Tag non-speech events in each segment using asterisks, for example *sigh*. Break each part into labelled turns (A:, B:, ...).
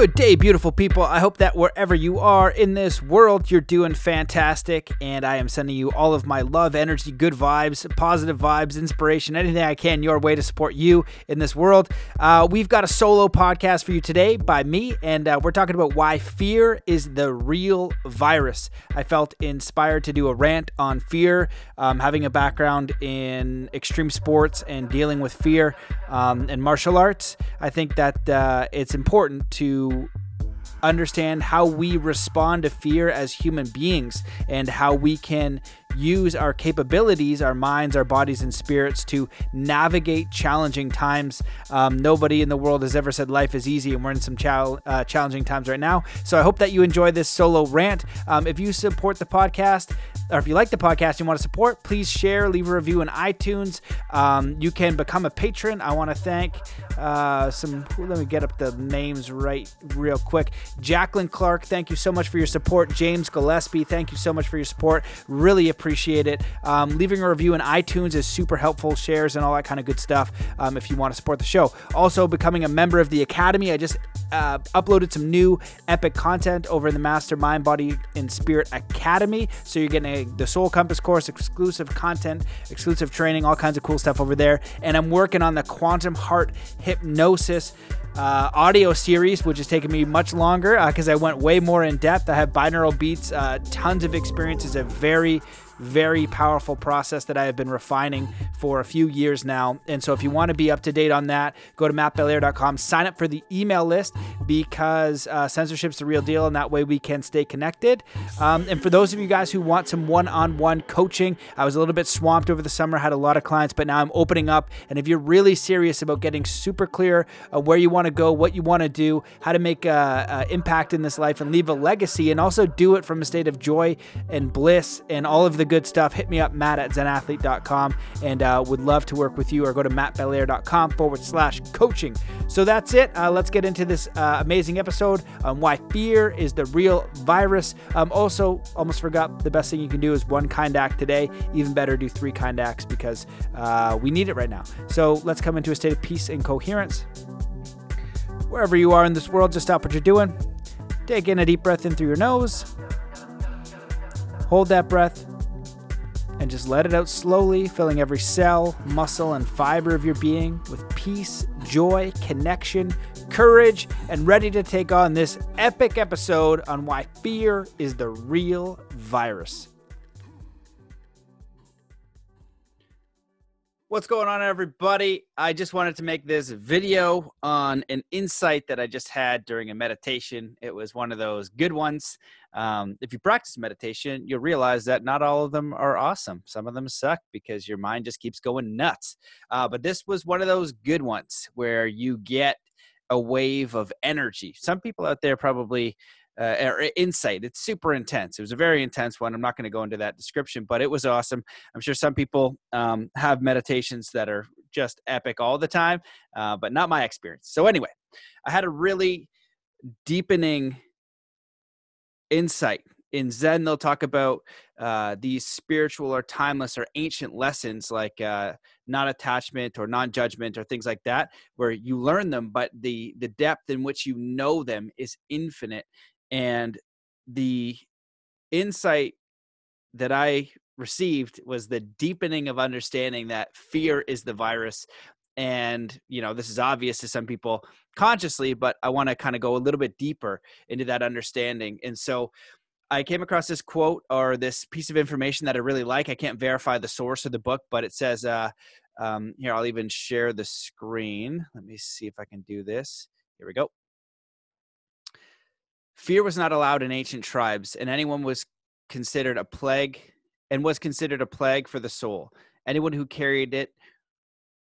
A: Good day, beautiful people. I hope that wherever you are in this world, you're doing fantastic. And I am sending you all of my love, energy, good vibes, positive vibes, inspiration, anything I can your way to support you in this world. Uh, we've got a solo podcast for you today by me, and uh, we're talking about why fear is the real virus. I felt inspired to do a rant on fear, um, having a background in extreme sports and dealing with fear um, and martial arts. I think that uh, it's important to understand how we respond to fear as human beings and how we can use our capabilities, our minds, our bodies, and spirits to navigate challenging times. Um, nobody in the world has ever said life is easy, and we're in some chal- uh, challenging times right now. So I hope that you enjoy this solo rant. Um, if you support the podcast, or if you like the podcast and want to support, please share, leave a review in iTunes. Um, you can become a patron. I want to thank uh, some. Let me get up the names right real quick. Jacqueline Clark, thank you so much for your support. James Gillespie, thank you so much for your support. Really appreciate it. Um, leaving a review in iTunes is super helpful. Shares and all that kind of good stuff. Um, if you want to support the show, also becoming a member of the Academy. I just uh, uploaded some new epic content over in the Mastermind Body and Spirit Academy. So you're getting a the Soul Compass course, exclusive content, exclusive training, all kinds of cool stuff over there. And I'm working on the Quantum Heart Hypnosis uh, audio series, which has taken me much longer because uh, I went way more in depth. I have binaural beats, uh, tons of experiences, a very very powerful process that I have been refining for a few years now. And so if you want to be up to date on that, go to mattbelair.com, sign up for the email list because uh, censorship's the real deal, and that way we can stay connected. Um, and for those of you guys who want some one on one coaching, I was a little bit swamped over the summer, had a lot of clients, but now I'm opening up. And if you're really serious about getting super clear of where you want to go, what you want to do, how to make an impact in this life and leave a legacy, and also do it from a state of joy and bliss and all of the good stuff, hit me up, matt at zenathlete.com, and uh, would love to work with you or go to mattbelair.com forward slash coaching. So that's it. Uh, let's get into this uh, amazing episode on why fear is the real virus. Um, also, almost forgot the best thing you can do is one kind act today. Even better, do three kind acts because uh, we need it right now. So let's come into a state of peace and coherence. Wherever you are in this world, just stop what you're doing. Take in a deep breath in through your nose. Hold that breath and just let it out slowly, filling every cell, muscle, and fiber of your being with peace, joy, connection, courage, and ready to take on this epic episode on why fear is the real virus. What's going on, everybody? I just wanted to make this video on an insight that I just had during a meditation. It was one of those good ones. Um, if you practice meditation, you'll realize that not all of them are awesome. Some of them suck because your mind just keeps going nuts. Uh, but this was one of those good ones where you get a wave of energy. Some people out there probably uh, or insight. It's super intense. It was a very intense one. I'm not going to go into that description, but it was awesome. I'm sure some people um, have meditations that are just epic all the time, uh, but not my experience. So, anyway, I had a really deepening insight. In Zen, they'll talk about uh, these spiritual or timeless or ancient lessons like uh, non attachment or non judgment or things like that, where you learn them, but the, the depth in which you know them is infinite and the insight that I received was the deepening of understanding that fear is the virus. And, you know, this is obvious to some people consciously, but I want to kind of go a little bit deeper into that understanding. And so I came across this quote or this piece of information that I really like. I can't verify the source of the book, but it says, uh, um, here, I'll even share the screen. Let me see if I can do this. Here we go. Fear was not allowed in ancient tribes, and anyone was considered a plague and was considered a plague for the soul. Anyone who carried it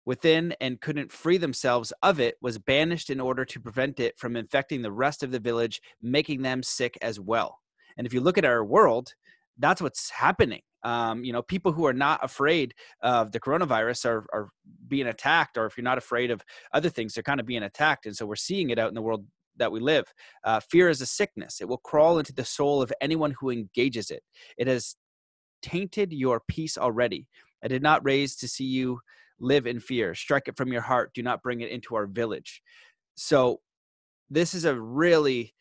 A: within and couldn't free themselves of it was banished in order to prevent it from infecting the rest of the village, making them sick as well. And if you look at our world, that's what's happening. Um, you know, people who are not afraid of the coronavirus are, are being attacked, or if you're not afraid of other things, they're kind of being attacked. And so we're seeing it out in the world that we live. Uh, fear is a sickness. It will crawl into the soul of anyone who engages it. It has tainted your peace already. I did not raise to see you live in fear. Strike it from your heart. Do not bring it into our village. So this is a really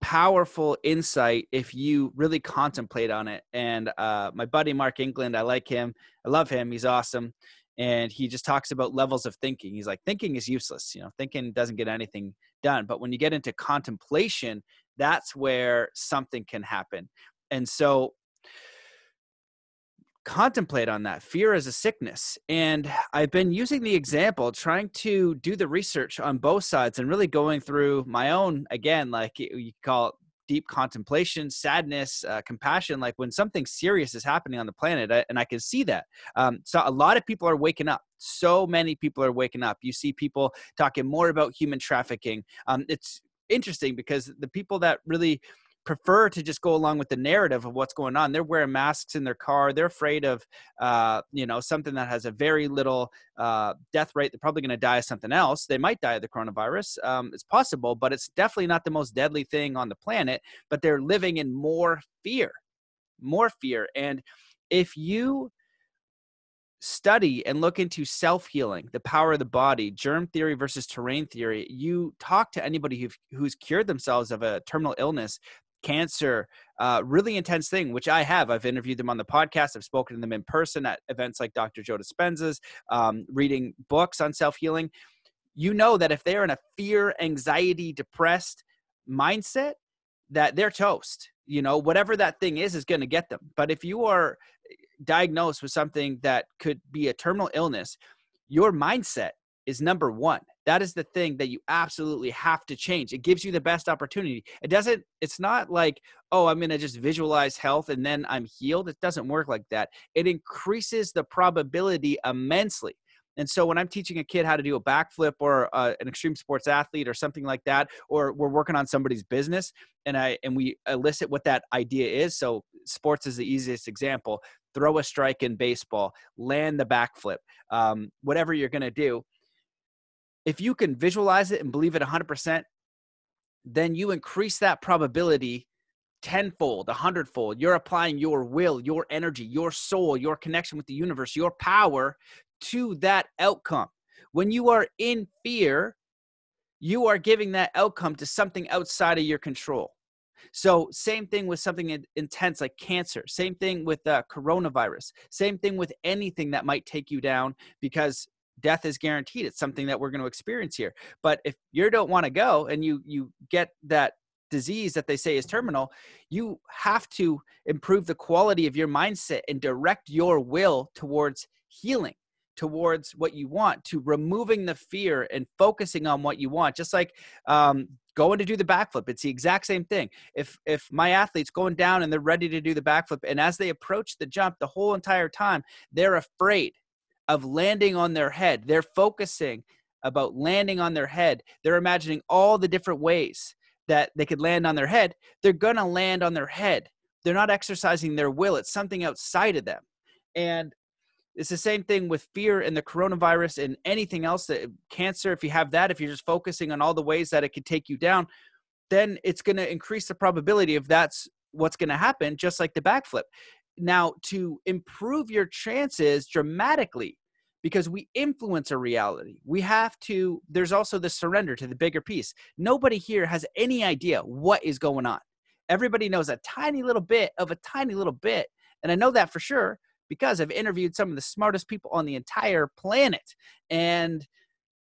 A: powerful insight if you really contemplate on it. And uh, my buddy Mark England, I like him. I love him. He's awesome. And he just talks about levels of thinking. He's like, thinking is useless. You know, thinking doesn't get anything done. But when you get into contemplation, that's where something can happen. And so contemplate on that fear is a sickness and i've been using the example trying to do the research on both sides and really going through my own again like you call it deep contemplation sadness uh, compassion like when something serious is happening on the planet I, and i can see that. Um, so a lot of people are waking up. So many people are waking up. You see people talking more about human trafficking. Um, it's interesting because the people that really prefer to just go along with the narrative of what's going on. They're wearing masks in their car. They're afraid of, uh, you know, something that has a very little uh, death rate. They're probably going to die of something else. They might die of the coronavirus. Um, it's possible, but it's definitely not the most deadly thing on the planet. But they're living in more fear, more fear. And if you study and look into self healing, the power of the body, germ theory versus terrain theory, you talk to anybody who's cured themselves of a terminal illness, cancer, uh, really intense thing, which I have. I've interviewed them on the podcast. I've spoken to them in person at events like Dr. Joe Dispenza's, um, reading books on self healing. You know that if they're in a fear, anxiety, depressed mindset, that they're toast. You know, whatever that thing is, is going to get them. But if you are diagnosed with something that could be a terminal illness, your mindset is number one. That is the thing that you absolutely have to change. It gives you the best opportunity. It doesn't, it's not like, oh, I'm going to just visualize health and then I'm healed. It doesn't work like that. It increases the probability immensely. And so when I'm teaching a kid how to do a backflip or uh, an extreme sports athlete or something like that, or we're working on somebody's business and I and we elicit what that idea is. So sports is the easiest example. Throw a strike in baseball, land the backflip, um, whatever you're going to do if you can visualize it and believe it 100%, then you increase that probability tenfold, a hundredfold. You're applying your will, your energy, your soul, your connection with the universe, your power to that outcome. When you are in fear, you are giving that outcome to something outside of your control. So, same thing with something intense like cancer, same thing with uh, coronavirus, same thing with anything that might take you down because death is guaranteed it's something that we're going to experience here. But if you don't want to go and you you get that disease that they say is terminal you have to improve the quality of your mindset and direct your will towards healing towards what you want to removing the fear and focusing on what you want. Just like um, going to do the backflip it's the exact same thing. If if my athlete's going down and they're ready to do the backflip and as they approach the jump the whole entire time they're afraid of landing on their head. They're focusing about landing on their head. They're imagining all the different ways that they could land on their head. They're going to land on their head. They're not exercising their will, it's something outside of them. And it's the same thing with fear and the coronavirus and anything else that cancer if you have that if you're just focusing on all the ways that it could take you down then it's going to increase the probability of that's what's going to happen just like the backflip now, to improve your chances dramatically, because we influence a reality, we have to, there's also the surrender to the bigger piece. Nobody here has any idea what is going on. Everybody knows a tiny little bit of a tiny little bit. And I know that for sure because I've interviewed some of the smartest people on the entire planet. And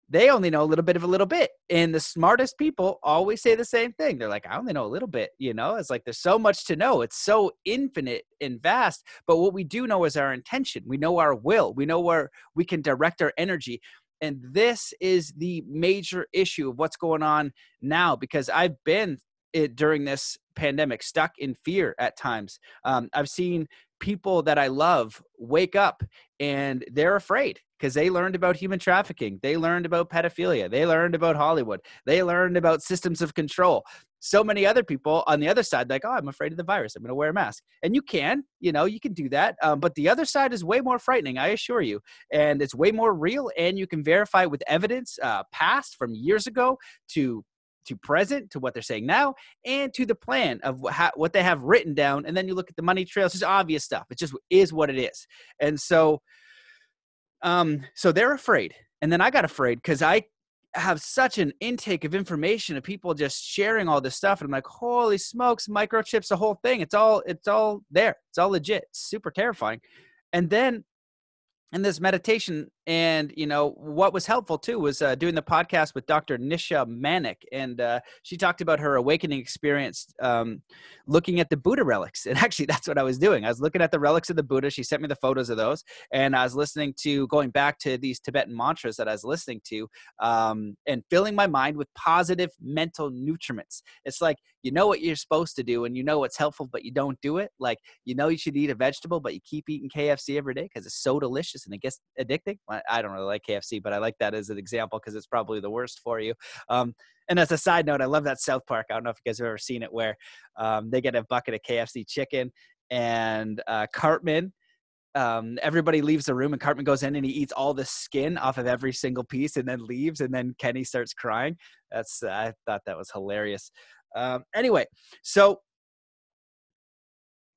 A: they only know a little bit of a little bit. And the smartest people always say the same thing. They're like, I only know a little bit, you know? It's like there's so much to know. It's so infinite and vast. But what we do know is our intention. We know our will. We know where we can direct our energy. And this is the major issue of what's going on now because I've been it during this pandemic stuck in fear at times. Um, I've seen people that I love wake up and they're afraid because they learned about human trafficking. They learned about pedophilia. They learned about Hollywood. They learned about systems of control. So many other people on the other side, like, oh, I'm afraid of the virus. I'm going to wear a mask. And you can, you know, you can do that. Um, but the other side is way more frightening, I assure you. And it's way more real. And you can verify with evidence uh, past from years ago to to present to what they're saying now and to the plan of what they have written down and then you look at the money trails it's obvious stuff. It just is what it is. And so um so they're afraid. And then i got afraid because i have such an intake of information of people just sharing all this stuff and i'm like holy smokes microchips the whole thing. It's all it's all there. It's all legit. It's super terrifying. And then in this meditation and you know what was helpful too was uh, doing the podcast with dr nisha manek and uh, she talked about her awakening experience um, looking at the buddha relics *laughs* and actually that's what i was doing. I was looking at the relics of the buddha. She sent me the photos of those and i was listening to going back to these tibetan mantras that i was listening to um, and filling my mind with positive mental nutriments. It's like you know what you're supposed to do and you know what's helpful but you don't do it. Like you know you should eat a vegetable but you keep eating kfc every day because it's so delicious and it gets addicting I don't really like KFC, but I like that as an example because it's probably the worst for you. Um, and as a side note, I love that South Park. I don't know if you guys have ever seen it where um, they get a bucket of KFC chicken and uh, Cartman. Um, everybody leaves the room and Cartman goes in and he eats all the skin off of every single piece and then leaves and then Kenny starts crying. That's I thought that was hilarious. Um, anyway, so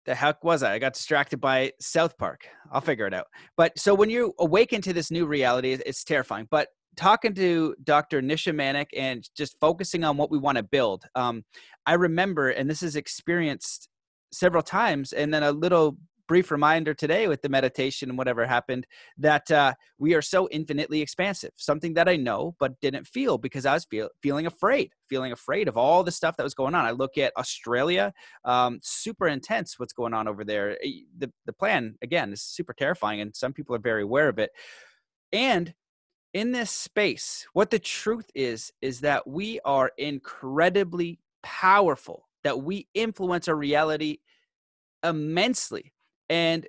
A: the heck was I? I got distracted by South Park. I'll figure it out. But so when you awaken to this new reality, it's terrifying. But talking to Dr. Nisha Manek and just focusing on what we want to build, um, I remember, and this is experienced several times, and then a little brief reminder today with the meditation and whatever happened that uh, we are so infinitely expansive. Something that I know but didn't feel because I was feel, feeling afraid, feeling afraid of all the stuff that was going on. I look at Australia, um, super intense what's going on over there. The, the plan, again, is super terrifying, and some people are very aware of it. And in this space, what the truth is, is that we are incredibly powerful, that we influence our reality immensely. And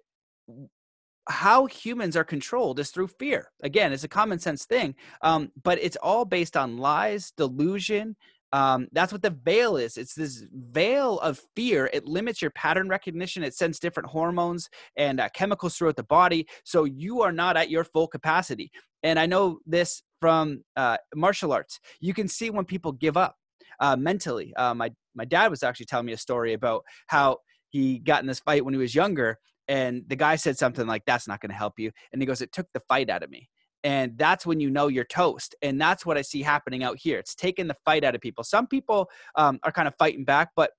A: how humans are controlled is through fear. Again, it's a common sense thing, um, but it's all based on lies, delusion. Um, that's what the veil is. It's this veil of fear. It limits your pattern recognition. It sends different hormones and uh, chemicals throughout the body. So you are not at your full capacity. And I know this from uh, martial arts. You can see when people give up uh, mentally. Uh, my my dad was actually telling me a story about how he got in this fight when he was younger and the guy said something like that's not going to help you and he goes it took the fight out of me and that's when you know you're toast and that's what i see happening out here. It's taking the fight out of people. Some people um, are kind of fighting back but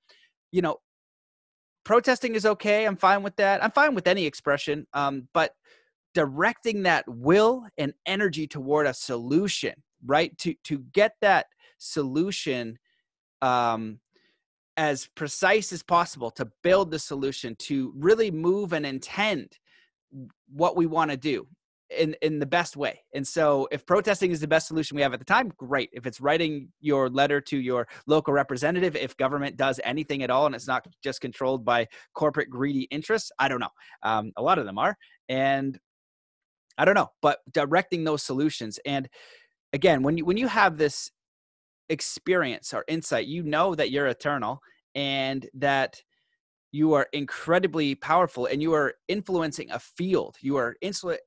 A: you know protesting is okay i'm fine with that. I'm fine with any expression um, but directing that will and energy toward a solution right? To to get that solution um, as precise as possible to build the solution to really move and intend what we want to do in in the best way. And so if protesting is the best solution we have at the time, great. If it's writing your letter to your local representative, if government does anything at all and it's not just controlled by corporate greedy interests, I don't know. Um, a lot of them are. And I don't know, but directing those solutions and again, when you when you have this experience or insight, you know that you're eternal and that you are incredibly powerful and you are influencing a field. You are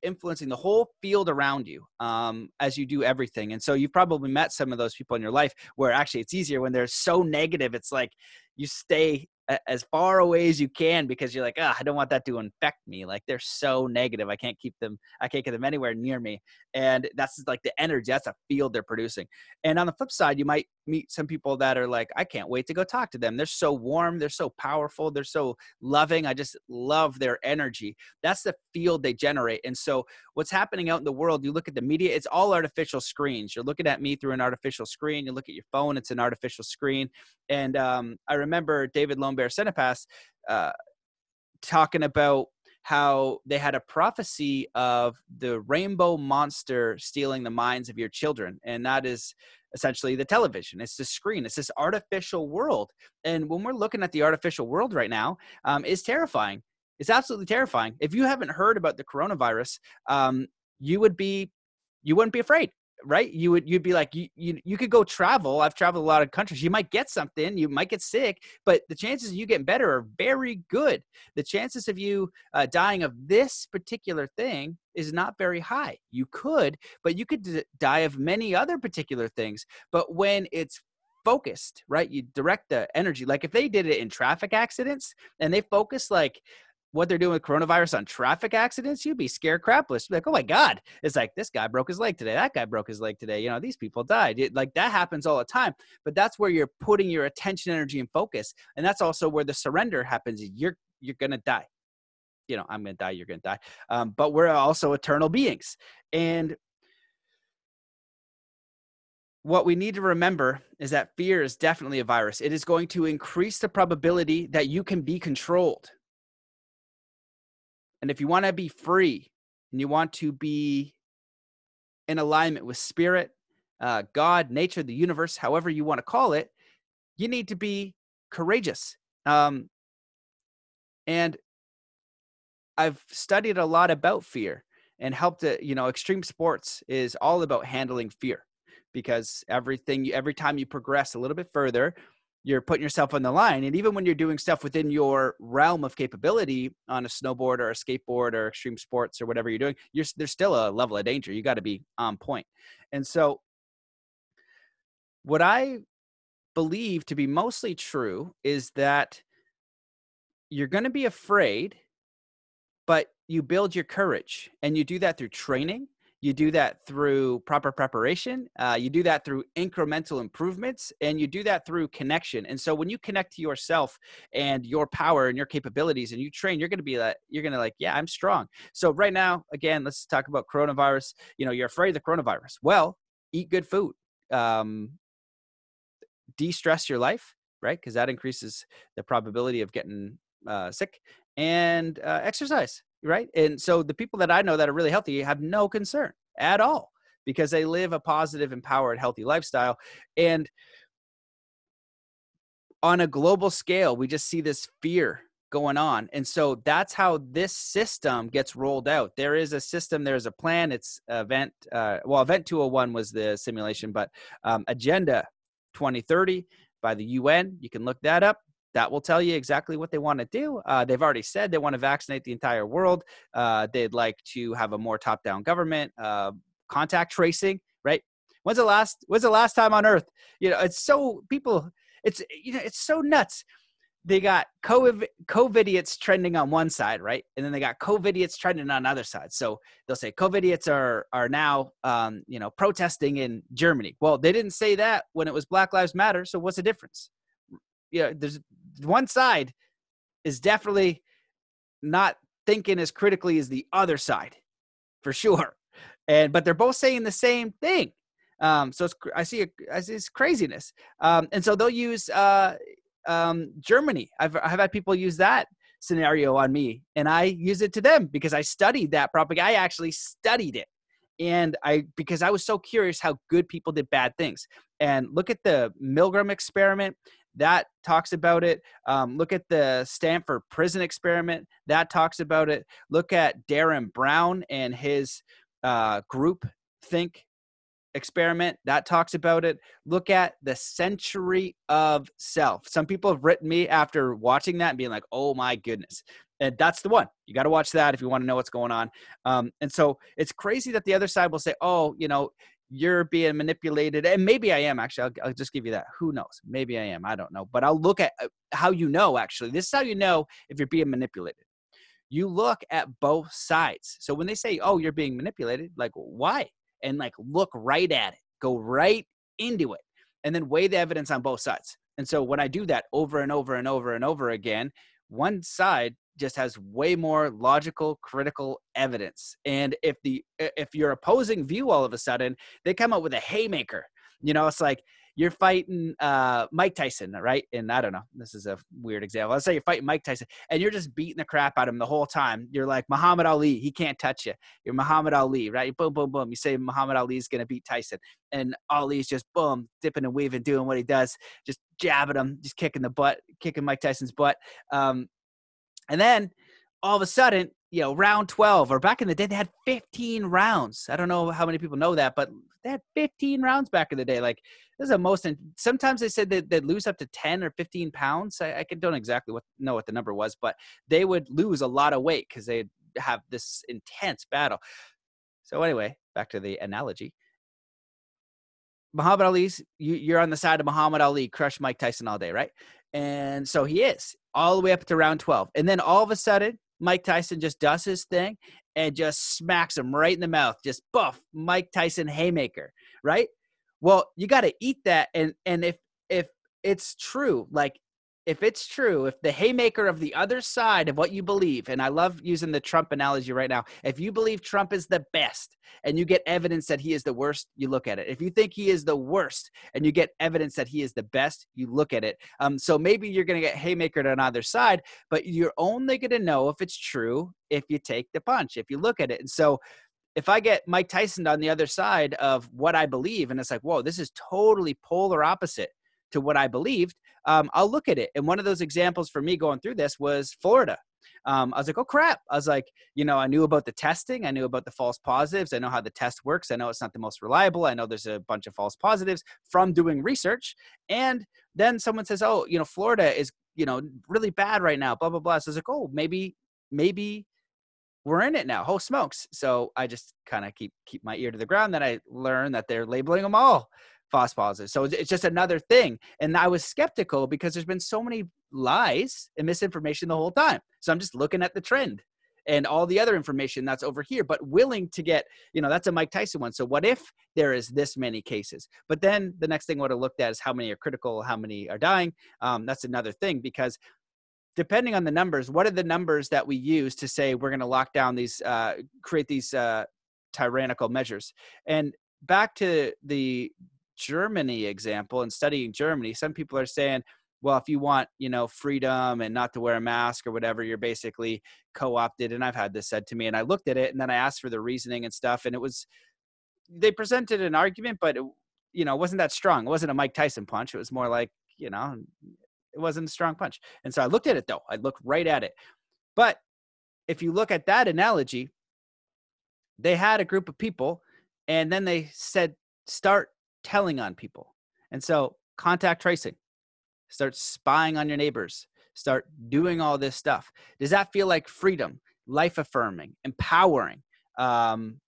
A: influencing the whole field around you um, as you do everything. And so you've probably met some of those people in your life where actually it's easier when they're so negative. It's like you stay as far away as you can because you're like, oh, I don't want that to infect me. Like they're so negative. I can't keep them, I can't get them anywhere near me. And that's like the energy, that's a field they're producing. And on the flip side, you might meet some people that are like, I can't wait to go talk to them. They're so warm, they're so powerful, they're so loving. I just love their energy. That's the field they generate. And so what's happening out in the world, you look at the media, it's all artificial screens. You're looking at me through an artificial screen. You look at your phone, it's an artificial screen. And um, I remember David Lone Bear Cinepass uh, talking about how they had a prophecy of the rainbow monster stealing the minds of your children. And that is essentially the television. It's the screen. It's this artificial world. And when we're looking at the artificial world right now, um, terrifying. It's absolutely terrifying. If you haven't heard about the coronavirus, um, you would be you wouldn't be afraid right? You would you'd be like you, you you could go travel. I've traveled a lot of countries. You might get something. You might get sick but the chances of you getting better are very good. The chances of you uh, dying of this particular thing is not very high. You could but you could d- die of many other particular things. But when it's focused right? You direct the energy. Like if they did it in traffic accidents and they focus like what they're doing with coronavirus on traffic accidents, you'd be scared crapless. Like, oh my God. It's like this guy broke his leg today. That guy broke his leg today. You know, these people died. It, like that happens all the time. But that's where you're putting your attention, energy, and focus. And that's also where the surrender happens. You're you're gonna die. You know, I'm gonna die, you're gonna die. Um, but we're also eternal beings. And what we need to remember is that fear is definitely a virus. It is going to increase the probability that you can be controlled. And if you want to be free and you want to be in alignment with spirit, uh, God, nature, the universe, however you want to call it, you need to be courageous. Um, and I've studied a lot about fear and helped it, you know, extreme sports is all about handling fear because everything every time you progress a little bit further you're putting yourself on the line and even when you're doing stuff within your realm of capability on a snowboard or a skateboard or extreme sports or whatever you're doing you're there's still a level of danger you got to be on point. point and so what i believe to be mostly true is that you're going to be afraid but you build your courage and you do that through training you do that through proper preparation. Uh, you do that through incremental improvements, and you do that through connection. And so, when you connect to yourself and your power and your capabilities, and you train, you're going to be like, you're going to like, yeah, I'm strong. So right now, again, let's talk about coronavirus. You know, you're afraid of the coronavirus. Well, eat good food. Um, de-stress your life, right? Because that increases the probability of getting uh, sick. And uh, exercise right? And so the people that I know that are really healthy have no concern at all because they live a positive, empowered, healthy lifestyle. And on a global scale, we just see this fear going on. And so that's how this system gets rolled out. There is a system, there's a plan. It's event, uh, well, Event 201 was the simulation, but um, Agenda 2030 by the UN. You can look that up that will tell you exactly what they want to do. Uh, they've already said they want to vaccinate the entire world. Uh, they'd like to have a more top-down government, uh, contact tracing. Right? When's the last? When's the last time on Earth? You know, it's so people. It's you know, it's so nuts. They got COVID COVIDiots trending on one side, right? And then they got COVIDiots trending on the other side. So they'll say COVIDiots are are now, um, you know, protesting in Germany. Well, they didn't say that when it was Black Lives Matter. So what's the difference? You know, there's one side is definitely not thinking as critically as the other side for sure. And but they're both saying the same thing. Um so it's i see a, I see this craziness. Um and so they'll use uh um germany. I've i've had people use that scenario on me and i use it to them because i studied that propaganda i actually studied it. And i because i was so curious how good people did bad things. And look at the milgram experiment that talks about it. Um, look at the Stanford prison experiment that talks about it. Look at Derren Brown and his uh, group think experiment that talks about it. Look at the century of self. Some people have written me after watching that and being like, "Oh my goodness." And that's the one. You got to watch that if you want to know what's going on. Um, and so it's crazy that the other side will say, "Oh, you know, you're being manipulated and maybe i am actually I'll, I'll, just give you that who knows maybe i am i don't know but i'll look at uh, how you know actually this is how you know if you're being manipulated. You look at both sides so when they say oh you're being manipulated like why? and like look right at it go right into it and then weigh the evidence on both sides and so when i do that over and over and over and over again one side just has way more logical critical evidence and if the if your opposing view all of a sudden they come up with a haymaker you know it's like you're fighting uh, Mike Tyson, right? And I don't know, this is a weird example. Let's say you're fighting Mike Tyson and you're just beating the crap out of him the whole time. You're like Muhammad Ali, he can't touch you. You're Muhammad Ali, right? Boom, boom, boom. You say Muhammad Ali is going to beat Tyson. And Ali's just boom, dipping and weaving, doing what he does, just jabbing him, just kicking the butt, kicking Mike Tyson's butt. Um, and then all of a sudden, you know, round 12, or back in the day, they had 15 rounds. I don't know how many people know that, but they had 15 rounds back in the day. Like, this is the most, and sometimes they said that they'd lose up to 10 or 15 pounds. I, I don't exactly what, know what the number was, but they would lose a lot of weight because they'd have this intense battle. So, anyway, back to the analogy. Muhammad Ali's, you, you're on the side of Muhammad Ali, crush Mike Tyson all day, right? And so he is all the way up to round 12. And then all of a sudden, Mike Tyson just does his thing and just smacks him right in the mouth, just buff Mike Tyson haymaker, right? Well, you got to eat that, and and if if it's true, like if it's true, if the haymaker of the other side of what you believe, and I love using the Trump analogy right now, if you believe Trump is the best and you get evidence that he is the worst, you look at it. If you think he is the worst and you get evidence that he is the best, you look at it. Um, so maybe you're going to get haymakered on either side, but you're only going to know if it's true if you take the punch, if you look at it. And so if I get Mike Tyson on the other side of what I believe, and it's like, whoa, this is totally polar opposite to what I believed, um, I'll look at it. And one of those examples for me going through this was Florida. Um, I was like, oh crap. I was like, you know, I knew about the testing. I knew about the false positives. I know how the test works. I know it's not the most reliable. I know there's a bunch of false positives from doing research. And then someone says, oh, you know, Florida is, you know, really bad right now, blah, blah, blah. So I was like, oh, maybe, maybe we're in it now. Oh smokes. So I just kind of keep keep my ear to the ground. Then I learn that they're labeling them all positives. So it's just another thing. And I was skeptical because there's been so many lies and misinformation the whole time. So I'm just looking at the trend and all the other information that's over here, but willing to get, you know, that's a Mike Tyson one. So what if there is this many cases? But then the next thing I would have looked at is how many are critical, how many are dying. Um, that's another thing because depending on the numbers, what are the numbers that we use to say we're going to lock down these, uh, create these uh, tyrannical measures? And back to the Germany example and studying Germany, some people are saying, well, if you want, you know, freedom and not to wear a mask or whatever, you're basically co-opted. And I've had this said to me, and I looked at it, and then I asked for the reasoning and stuff, and it was they presented an argument, but it, you know, wasn't that strong. It wasn't a Mike Tyson punch. It was more like, you know, it wasn't a strong punch. And so I looked at it though. I looked right at it. But if you look at that analogy, they had a group of people, and then they said, start telling on people. And so contact tracing, start spying on your neighbors, start doing all this stuff. Does that feel like freedom, life affirming, empowering? Um,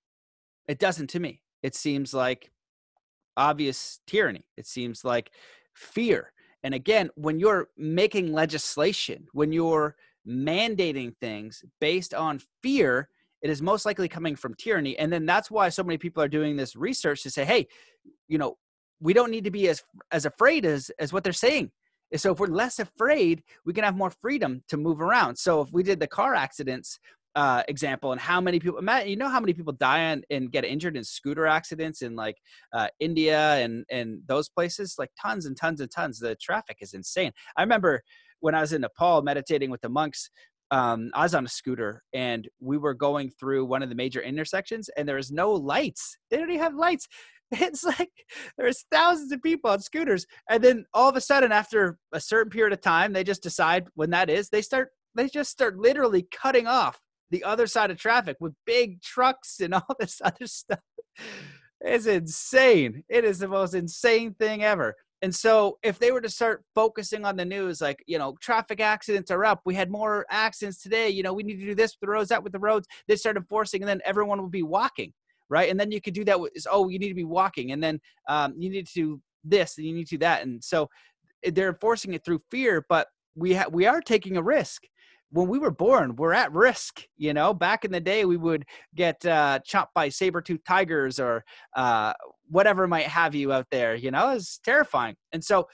A: it doesn't to me. It seems like obvious tyranny. It seems like fear. And again, when you're making legislation, when you're mandating things based on fear, it is most likely coming from tyranny. And then that's why so many people are doing this research to say, hey, you know, we don't need to be as as afraid as as what they're saying. So if we're less afraid, we can have more freedom to move around. So if we did the car accidents uh, example and how many people, Matt, you know how many people die on, and get injured in scooter accidents in like uh, India and and those places, like tons and tons and tons. The traffic is insane. I remember when I was in Nepal meditating with the monks um, I was on a scooter and we were going through one of the major intersections and there was no lights. They don't even have lights. *laughs* It's like there's thousands of people on scooters. And then all of a sudden, after a certain period of time, they just decide when that is, they start, they just start literally cutting off the other side of traffic with big trucks and *laughs* all this other stuff. It's insane. It is the most insane thing ever. And so if they were to start focusing on the news, like, you know, traffic accidents are up, we had more accidents today, you know, we need to do this with the roads, that with the roads, they start enforcing, and then everyone would be walking, right? And then you could do that with, oh, you need to be walking, and then um, you need to do this, and you need to do that. And so eh, they're enforcing it through fear, but we, ha- we are taking a risk when we were born, we're at risk. You know, back in the day, we would get uh, chopped by saber-toothed tigers or uh, whatever might have you out there. You know, it's terrifying. And so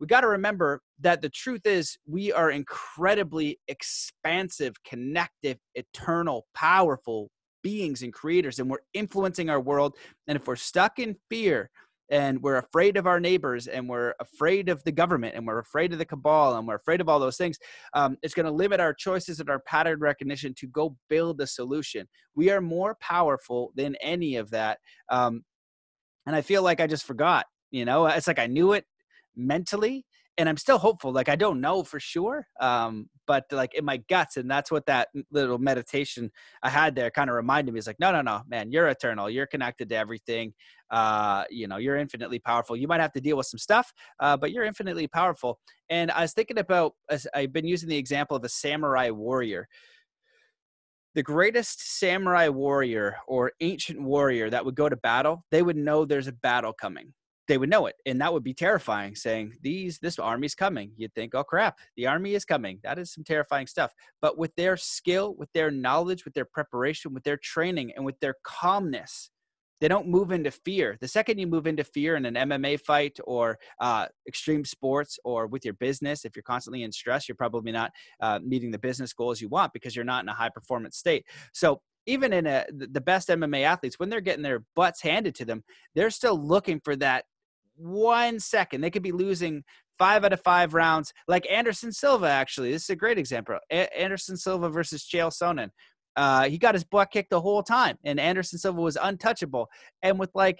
A: we got to remember that the truth is we are incredibly expansive, connective, eternal, powerful beings and creators, and we're influencing our world. And if we're stuck in fear, and we're afraid of our neighbors and we're afraid of the government and we're afraid of the cabal and we're afraid of all those things um, it's going to limit our choices and our pattern recognition to go build a solution. We are more powerful than any of that um, and i feel like i just forgot you know? It's like i knew it mentally and I'm still hopeful. Like I don't know for sure, um, but like in my guts, and that's what that little meditation I had there kind of reminded me. Is like, no, no, no, man, you're eternal. You're connected to everything. Uh, you know, you're infinitely powerful. You might have to deal with some stuff, uh, but you're infinitely powerful. And I was thinking about, I've been using the example of a samurai warrior. The greatest samurai warrior or ancient warrior that would go to battle, they would know there's a battle coming they would know it and that would be terrifying saying these this army's coming. You'd think oh crap the army is coming. That is some terrifying stuff but with their skill with their knowledge with their preparation with their training and with their calmness they don't move into fear. The second you move into fear in an mma fight or uh, extreme sports or with your business if you're constantly in stress you're probably not uh, meeting the business goals you want because you're not in a high performance state. So even in a, the best MMA athletes, when they're getting their butts handed to them, they're still looking for that one second. They could be losing five out of five rounds, like Anderson Silva, actually. This is a great example. A- Anderson Silva versus Chael Sonnen. Uh, he got his butt kicked the whole time, and Anderson Silva was untouchable. And with like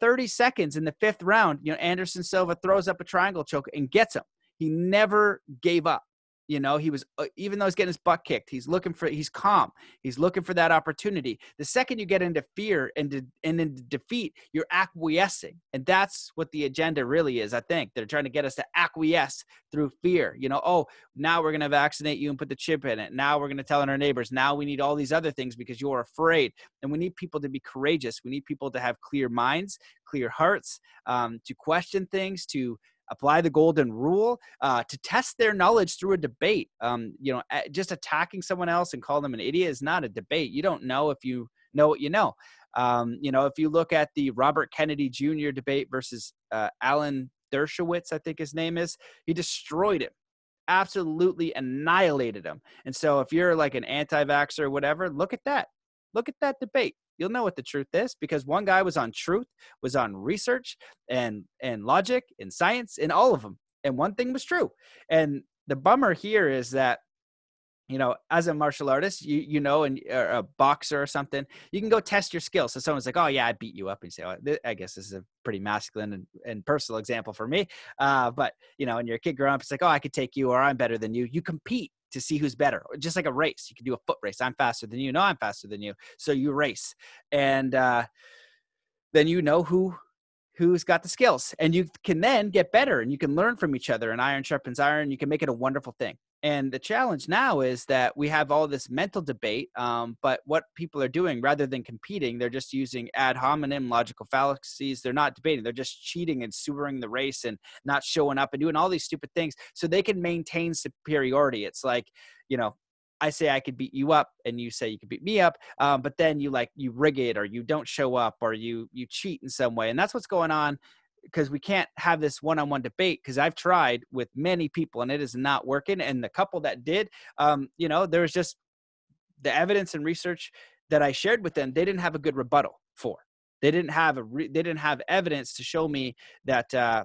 A: 30 seconds in the fifth round, you know, Anderson Silva throws up a triangle choke and gets him. He never gave up. You know, he was uh, even though he's getting his butt kicked, he's looking for he's calm. He's looking for that opportunity. The second you get into fear and de- and into defeat, you're acquiescing, and that's what the agenda really is. I think they're trying to get us to acquiesce through fear. You know, oh, now we're going to vaccinate you and put the chip in it. Now we're going to tell our neighbors. Now we need all these other things because you're afraid, and we need people to be courageous. We need people to have clear minds, clear hearts, um, to question things, to apply the golden rule, uh, to test their knowledge through a debate. Um, you know, just attacking someone else and calling them an idiot is not a debate. You don't know if you know what you know. Um, you know, if you look at the Robert Kennedy Jr. debate versus uh, Alan Dershowitz, I think his name is, he destroyed him absolutely annihilated him. And so if you're like an anti-vaxxer or whatever, look at that. Look at that debate you'll know what the truth is because one guy was on truth, was on research and and logic and science and all of them. And one thing was true. And the bummer here is that you know, as a martial artist, you you know, and a boxer or something, you can go test your skills. So someone's like, "Oh yeah, I beat you up," and you say, oh, "I guess this is a pretty masculine and, and personal example for me." Uh, but you know, and you're a kid growing up, it's like, "Oh, I could take you," or "I'm better than you." You compete to see who's better, just like a race. You can do a foot race. I'm faster than you. No, I'm faster than you. So you race, and uh, then you know who who's got the skills, and you can then get better, and you can learn from each other. And iron sharpens iron. You can make it a wonderful thing. And the challenge now is that we have all this mental debate, um, but what people are doing rather than competing, they're just using ad hominem logical fallacies. They're not debating, they're just cheating and sewering the race and not showing up and doing all these stupid things so they can maintain superiority. It's like, you know, I say I could beat you up, and you say you could beat me up, um, but then you like you rig it, or you don't show up, or you you cheat in some way, and that's what's going on because we can't have this one-on-one debate because I've tried with many people and it is not working. And the couple that did, um, you know, there was just the evidence and research that I shared with them. They didn't have a good rebuttal for. They didn't have a. Re- they didn't have evidence to show me that uh,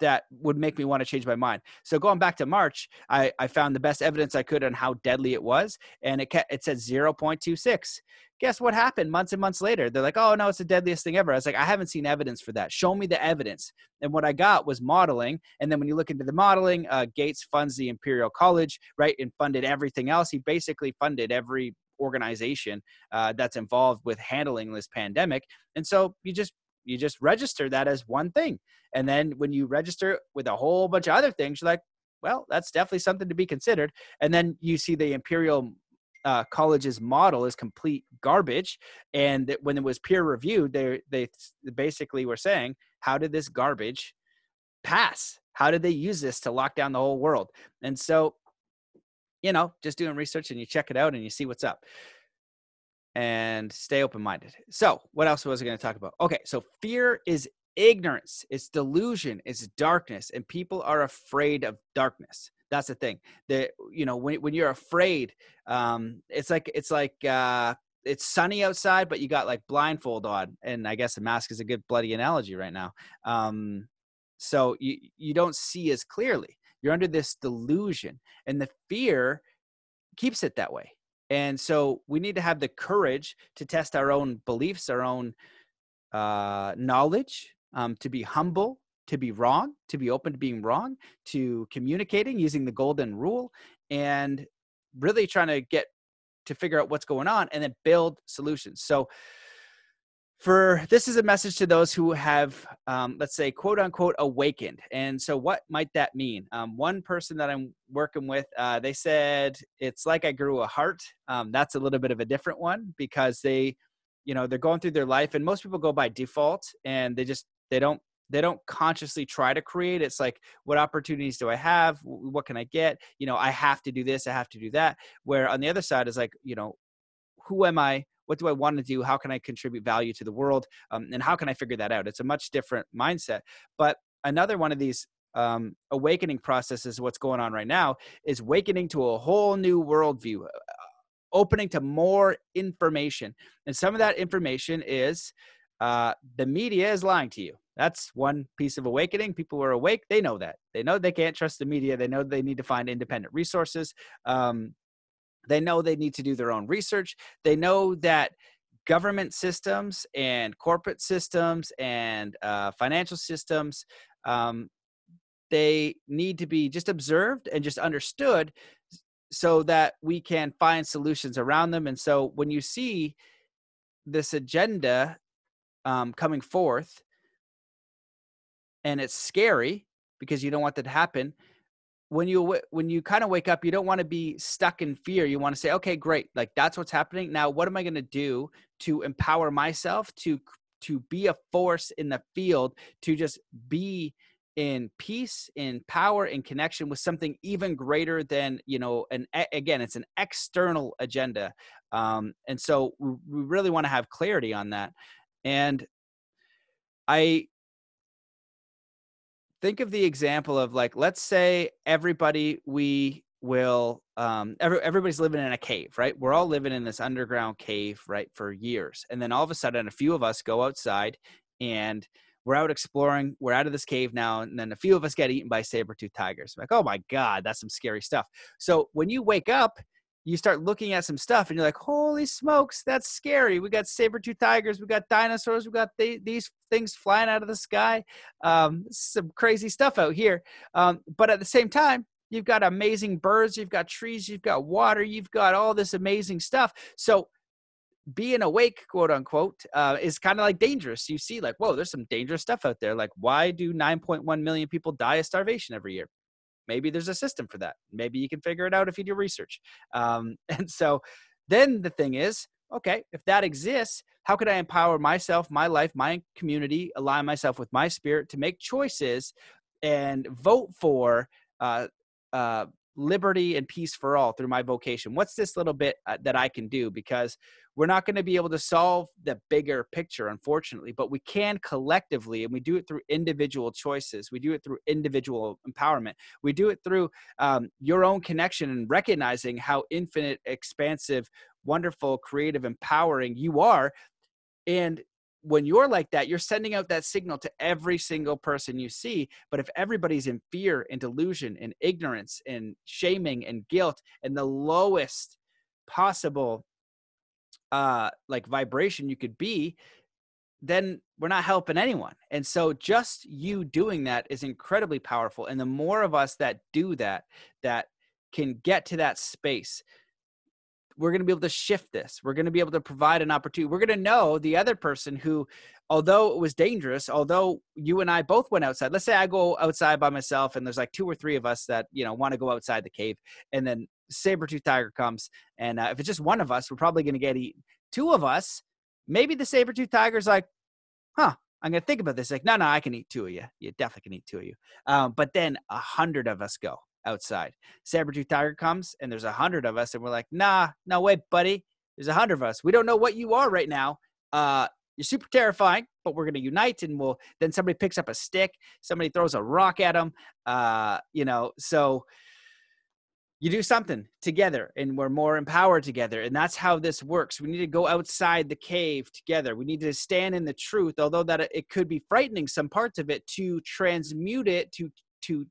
A: that would make me want to change my mind. So going back to March, I, I found the best evidence I could on how deadly it was, and it it said 0.26. Guess what happened months and months later? They're like, oh no, it's the deadliest thing ever. I was like, I haven't seen evidence for that. Show me the evidence. And what I got was modeling. And then when you look into the modeling, uh, Gates funds the Imperial College, right, and funded everything else. He basically funded every organization uh, that's involved with handling this pandemic. And so you just you just register that as one thing. And then when you register with a whole bunch of other things, you're like, well, that's definitely something to be considered. And then you see the Imperial uh, college's model is complete garbage. And when it was peer reviewed, they they basically were saying, how did this garbage pass? How did they use this to lock down the whole world? And so, you know, just doing research and you check it out and you see what's up and stay open minded. So, what else was I going to talk about? Okay, so fear is ignorance, it's delusion, it's darkness, and people are afraid of darkness. That's the thing. That you know, when when you're afraid, um, it's like it's like uh, it's sunny outside, but you got like blindfold on, and I guess a mask is a good bloody analogy right now. Um, so you you don't see as clearly. You're under this delusion, and the fear keeps it that way and so we need to have the courage to test our own beliefs, our own uh, knowledge, um, to be humble, to be wrong, to be open to being wrong, to communicating using the golden rule, and really trying to get to figure out what's going on and then build solutions. So, for this is a message to those who have um, let's say quote unquote awakened. And so what might that mean? Um, one person that i'm working with uh, they said it's like i grew a heart. Um, that's a little bit of a different one because they you know they're going through their life and most people go by default and they just they don't they don't consciously try to create. It's like what opportunities do i have? What can i get? You know i have to do this i have to do that. Where on the other side is like you know who am i what do i want to do how can i contribute value to the world um, and how can i figure that out it's a much different mindset but another one of these um, awakening processes what's going on right now is awakening to a whole new worldview opening to more information. And some of that information is uh, the media is lying to you. That's one piece of awakening. People who are awake, they know that. They know they can't trust the media. They know they need to find independent resources. Um, they know they need to do their own research. They know that government systems and corporate systems and uh, financial systems um, they need to be just observed and just understood so that we can find solutions around them. And so when you see this agenda um, coming forth, and it's scary because you don't want that to happen. When you when you kind of wake up, you don't want to be stuck in fear. You want to say, "Okay, great. Like that's what's happening. Now, what am I going to do to empower myself to to be a force in the field to just be in peace in power in connection with something even greater than you know and again it's an external agenda um, and so we, we really want to have clarity on that and i think of the example of like let's say everybody we will um every, everybody's living in a cave right we're all living in this underground cave right for years and then all of a sudden a few of us go outside and we're out exploring. We're out of this cave now, and then a few of us get eaten by saber-tooth tigers. Like, oh my god, that's some scary stuff. So when you wake up, you start looking at some stuff, and you're like, holy smokes, that's scary. We got saber-tooth tigers, we got dinosaurs, we got th- these things flying out of the sky. Um, some crazy stuff out here. Um, but at the same time, you've got amazing birds, you've got trees, you've got water, you've got all this amazing stuff. So being awake, quote unquote, uh, is kind of like dangerous. You see, like, whoa, there's some dangerous stuff out there. Like, why do 9.1 million people die of starvation every year? Maybe there's a system for that. Maybe you can figure it out if you do research. Um, *laughs* and so then the thing is, okay, if that exists, how could I empower myself, my life, my community, align myself with my spirit to make choices and vote for uh, uh, liberty and peace for all through my vocation? What's this little bit uh, that I can do? Because we're not going to be able to solve the bigger picture, unfortunately, but we can collectively, and we do it through individual choices. We do it through individual empowerment. We do it through um, your own connection and recognizing how infinite, expansive, wonderful, creative, empowering you are. And when you're like that, you're sending out that signal to every single person you see. But if everybody's in fear and delusion and ignorance and shaming and guilt and the lowest possible uh like vibration you could be then we're not helping anyone and so just you doing that is incredibly powerful and the more of us that do that that can get to that space we're going to be able to shift this we're going to be able to provide an opportunity we're going to know the other person who although it was dangerous although you and i both went outside let's say i go outside by myself and there's like two or three of us that you know want to go outside the cave and then saber tooth tiger comes, and uh, if it's just one of us, we're probably going to get eaten. Two of us, maybe the saber tooth tiger's like, huh, I'm going to think about this. Like, no, no, I can eat two of you. You definitely can eat two of you. Um, but then a hundred of us go outside. Saber tooth tiger comes, and there's a hundred of us, and we're like, nah, no way, buddy. There's a hundred of us. We don't know what you are right now. Uh, you're super terrifying, but we're going to unite and we'll then somebody picks up a stick, somebody throws a rock at them. Uh, you know, so you do something together and we're more empowered together and that's how this works we need to go outside the cave together we need to stand in the truth although that it could be frightening some parts of it to transmute it to to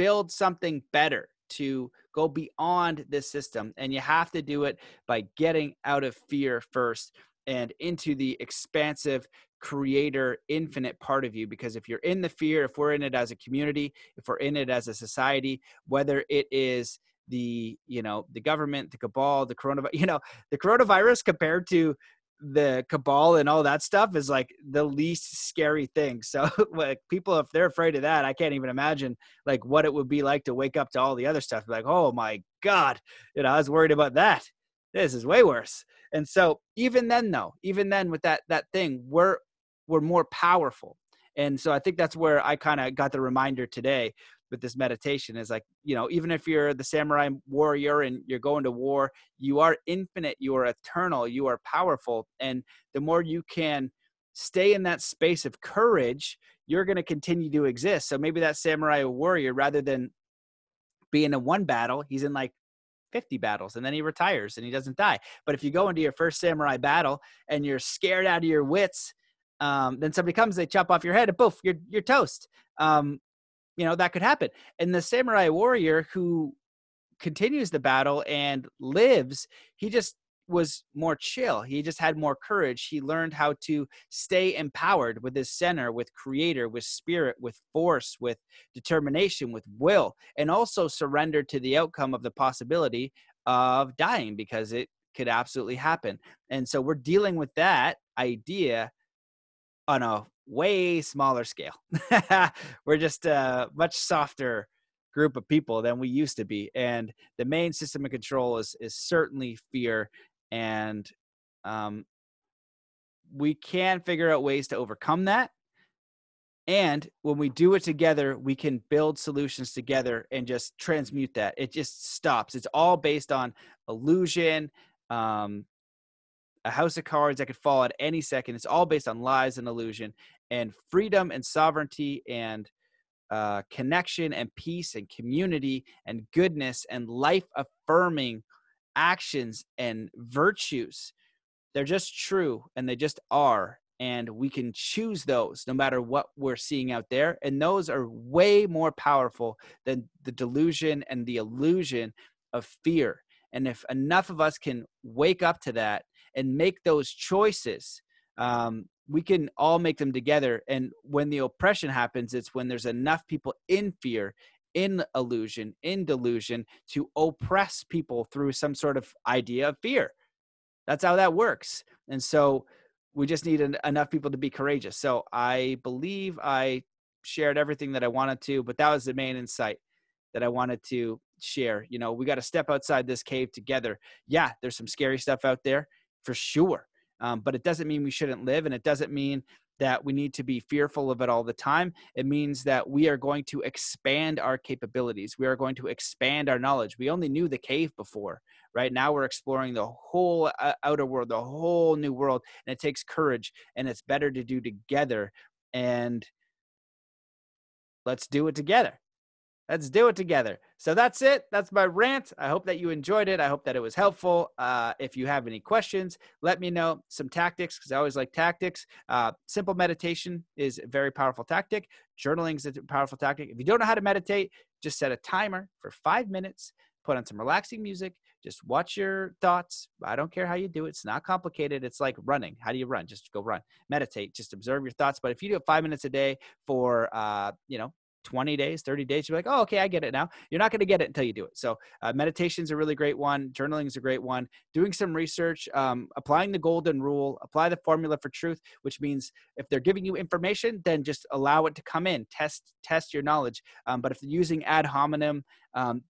A: build something better to go beyond this system and you have to do it by getting out of fear first and into the expansive creator infinite part of you because if you're in the fear if we're in it as a community if we're in it as a society whether it is the you know the government the cabal the coronavirus *laughs* you know the coronavirus compared to the cabal and all that stuff is like the least scary thing *laughs* so like people if they're afraid of that i can't even imagine like what it would be like to wake up to all the other stuff like oh my god you know i was worried about that this is way worse. And so even then, though, even then with that that thing, we're we're more powerful. And so I think that's where I kind of got the reminder today with this meditation is like, you know, even if you're the samurai warrior and you're going to war, you are infinite, you are eternal, you are powerful. And the more you can stay in that space of courage, you're going to continue to exist. So maybe that samurai warrior, rather than being in one battle, he's in like 50 battles and then he retires and he doesn't die. But if you go into your first samurai battle and you're scared out of your wits, um, then somebody comes, they chop off your head, and poof, you're you're toast. Um, you know that could happen. And the samurai warrior who continues the battle and lives, he just was more chill. He just had more courage. He learned how to stay empowered with his center, with creator, with spirit, with force, with determination, with will, and also surrender to the outcome of the possibility of dying because it could absolutely happen. And so we're dealing with that idea on a way smaller scale. *laughs* we're just a much softer group of people than we used to be and the main system of control is is certainly fear and um, we can figure out ways to overcome that and when we do it together we can build solutions together and just transmute that. It just stops. It's all based on illusion um, a house of cards that could fall at any second. It's all based on lies and illusion and freedom and sovereignty and uh, connection and peace and community and goodness and life affirming actions and virtues. They're just true and they just are. And we can choose those no matter what we're seeing out there. And those are way more powerful than the delusion and the illusion of fear. And if enough of us can wake up to that and make those choices, um, we can all make them together. And when the oppression happens, it's when there's enough people in fear in illusion, in delusion, to oppress people through some sort of idea of fear. That's how that works. And so we just need enough people to be courageous. So I believe I shared everything that I wanted to, but that was the main insight that I wanted to share. You know, we got to step outside this cave together. Yeah, there's some scary stuff out there for sure. Um, but it doesn't mean we shouldn't live, and it doesn't mean that we need to be fearful of it all the time. It means that we are going to expand our capabilities. We are going to expand our knowledge. We only knew the cave before, right? Now we're exploring the whole uh, outer world, the whole new world, and it takes courage, and it's better to do together. And let's do it together. Let's do it together. So that's it. That's my rant. I hope that you enjoyed it. I hope that it was helpful. Uh, if you have any questions, let me know. Some tactics, because I always like tactics. Uh, simple meditation is a very powerful tactic. Journaling is a powerful tactic. If you don't know how to meditate, just set a timer for five minutes. Put on some relaxing music. Just watch your thoughts. I don't care how you do it. It's not complicated. It's like running. How do you run? Just go run. Meditate. Just observe your thoughts. But if you do it five minutes a day for, uh, you know, 20 days, 30 days, you're like, oh, okay, I get it now. You're not going to get it until you do it. So, uh, meditation is a really great one. Journaling is a great one. Doing some research, um, applying the golden rule, apply the formula for truth, which means if they're giving you information, then just allow it to come in. Test test your knowledge. Um, but if they're using ad hominem um,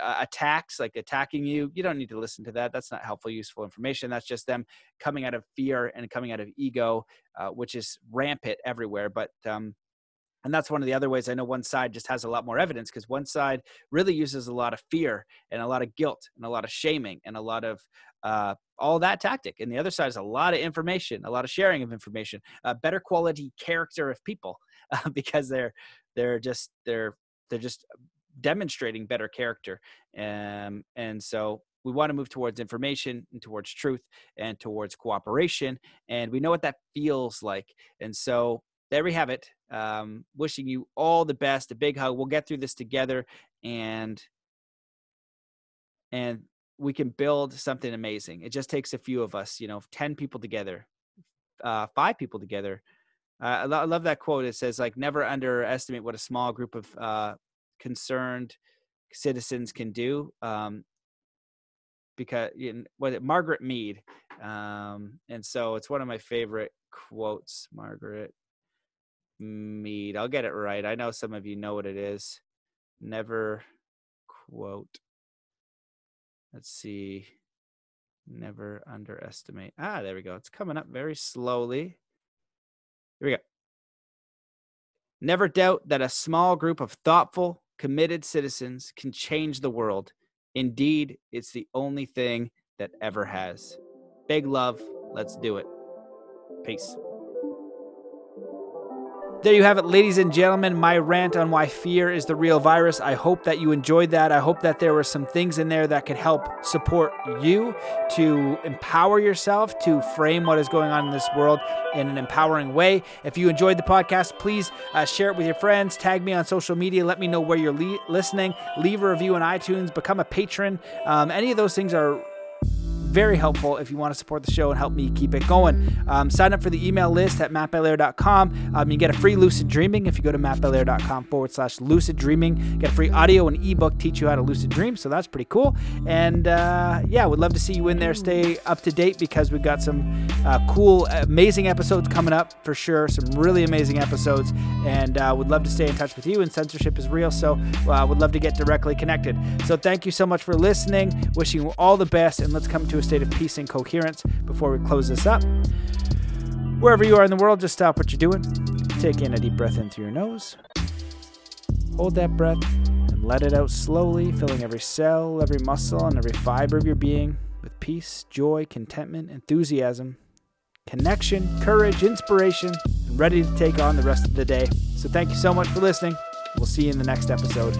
A: uh, attacks, like attacking you, you don't need to listen to that. That's not helpful, useful information. That's just them coming out of fear and coming out of ego, uh, which is rampant everywhere. But um, and that's one of the other ways I know one side just has a lot more evidence because one side really uses a lot of fear and a lot of guilt and a lot of shaming and a lot of uh, all that tactic. And the other side is a lot of information, a lot of sharing of information, a better quality character of people uh, *laughs* because they're they're just they're they're just demonstrating better character. Um, and so we want to move towards information and towards truth and towards cooperation. And we know what that feels like. And so there we have it. Um, wishing you all the best. A big hug. We'll get through this together, and and we can build something amazing. It just takes a few of us. You know, ten people together, uh, five people together. Uh, I, lo- I, love that quote. It says like, never underestimate what a small group of uh, concerned citizens can do. Um, because you know, was it Margaret Mead? Um, and so it's one of my favorite quotes. Margaret Mead. I'll get it right. I know some of you know what it is. Never quote. Let's see. Never underestimate. Ah, there we go. It's coming up very slowly. Here we go. Never doubt that a small group of thoughtful, committed citizens can change the world. Indeed, it's the only thing that ever has. Big love. Let's do it. Peace. There you have it, ladies and gentlemen. My rant on why fear is the real virus. I hope that you enjoyed that. I hope that there were some things in there that could help support you to empower yourself to frame what is going on in this world in an empowering way. If you enjoyed the podcast, please uh, share it with your friends. Tag me on social media. Let me know where you're le- listening. Leave a review on iTunes. Become a patron. Um, any of those things are very helpful if you want to support the show and help me keep it going. Um, sign up for the email list at mattbelair.com. Um, you get a free lucid dreaming if you go to mattbelair.com forward slash lucid dreaming. Get a free audio and ebook teach you how to lucid dream. So that's pretty cool. And uh, yeah, would love to see you in there. Stay up to date because we've got some uh, cool, amazing episodes coming up for sure. Some really amazing episodes. And uh, would love to stay in touch with you. And censorship is real. So uh, would love to get directly connected. So thank you so much for listening. Wishing you all the best. And let's come to a state of peace and coherence before we close this up. Wherever you are in the world, just stop what you're doing. Take in a deep breath in through your nose. Hold that breath and let it out slowly, filling every cell, every muscle, and every fiber of your being with peace, joy, contentment, enthusiasm, connection, courage, inspiration, and ready to take on the rest of the day. So, thank you so much for listening. We'll see you in the next episode.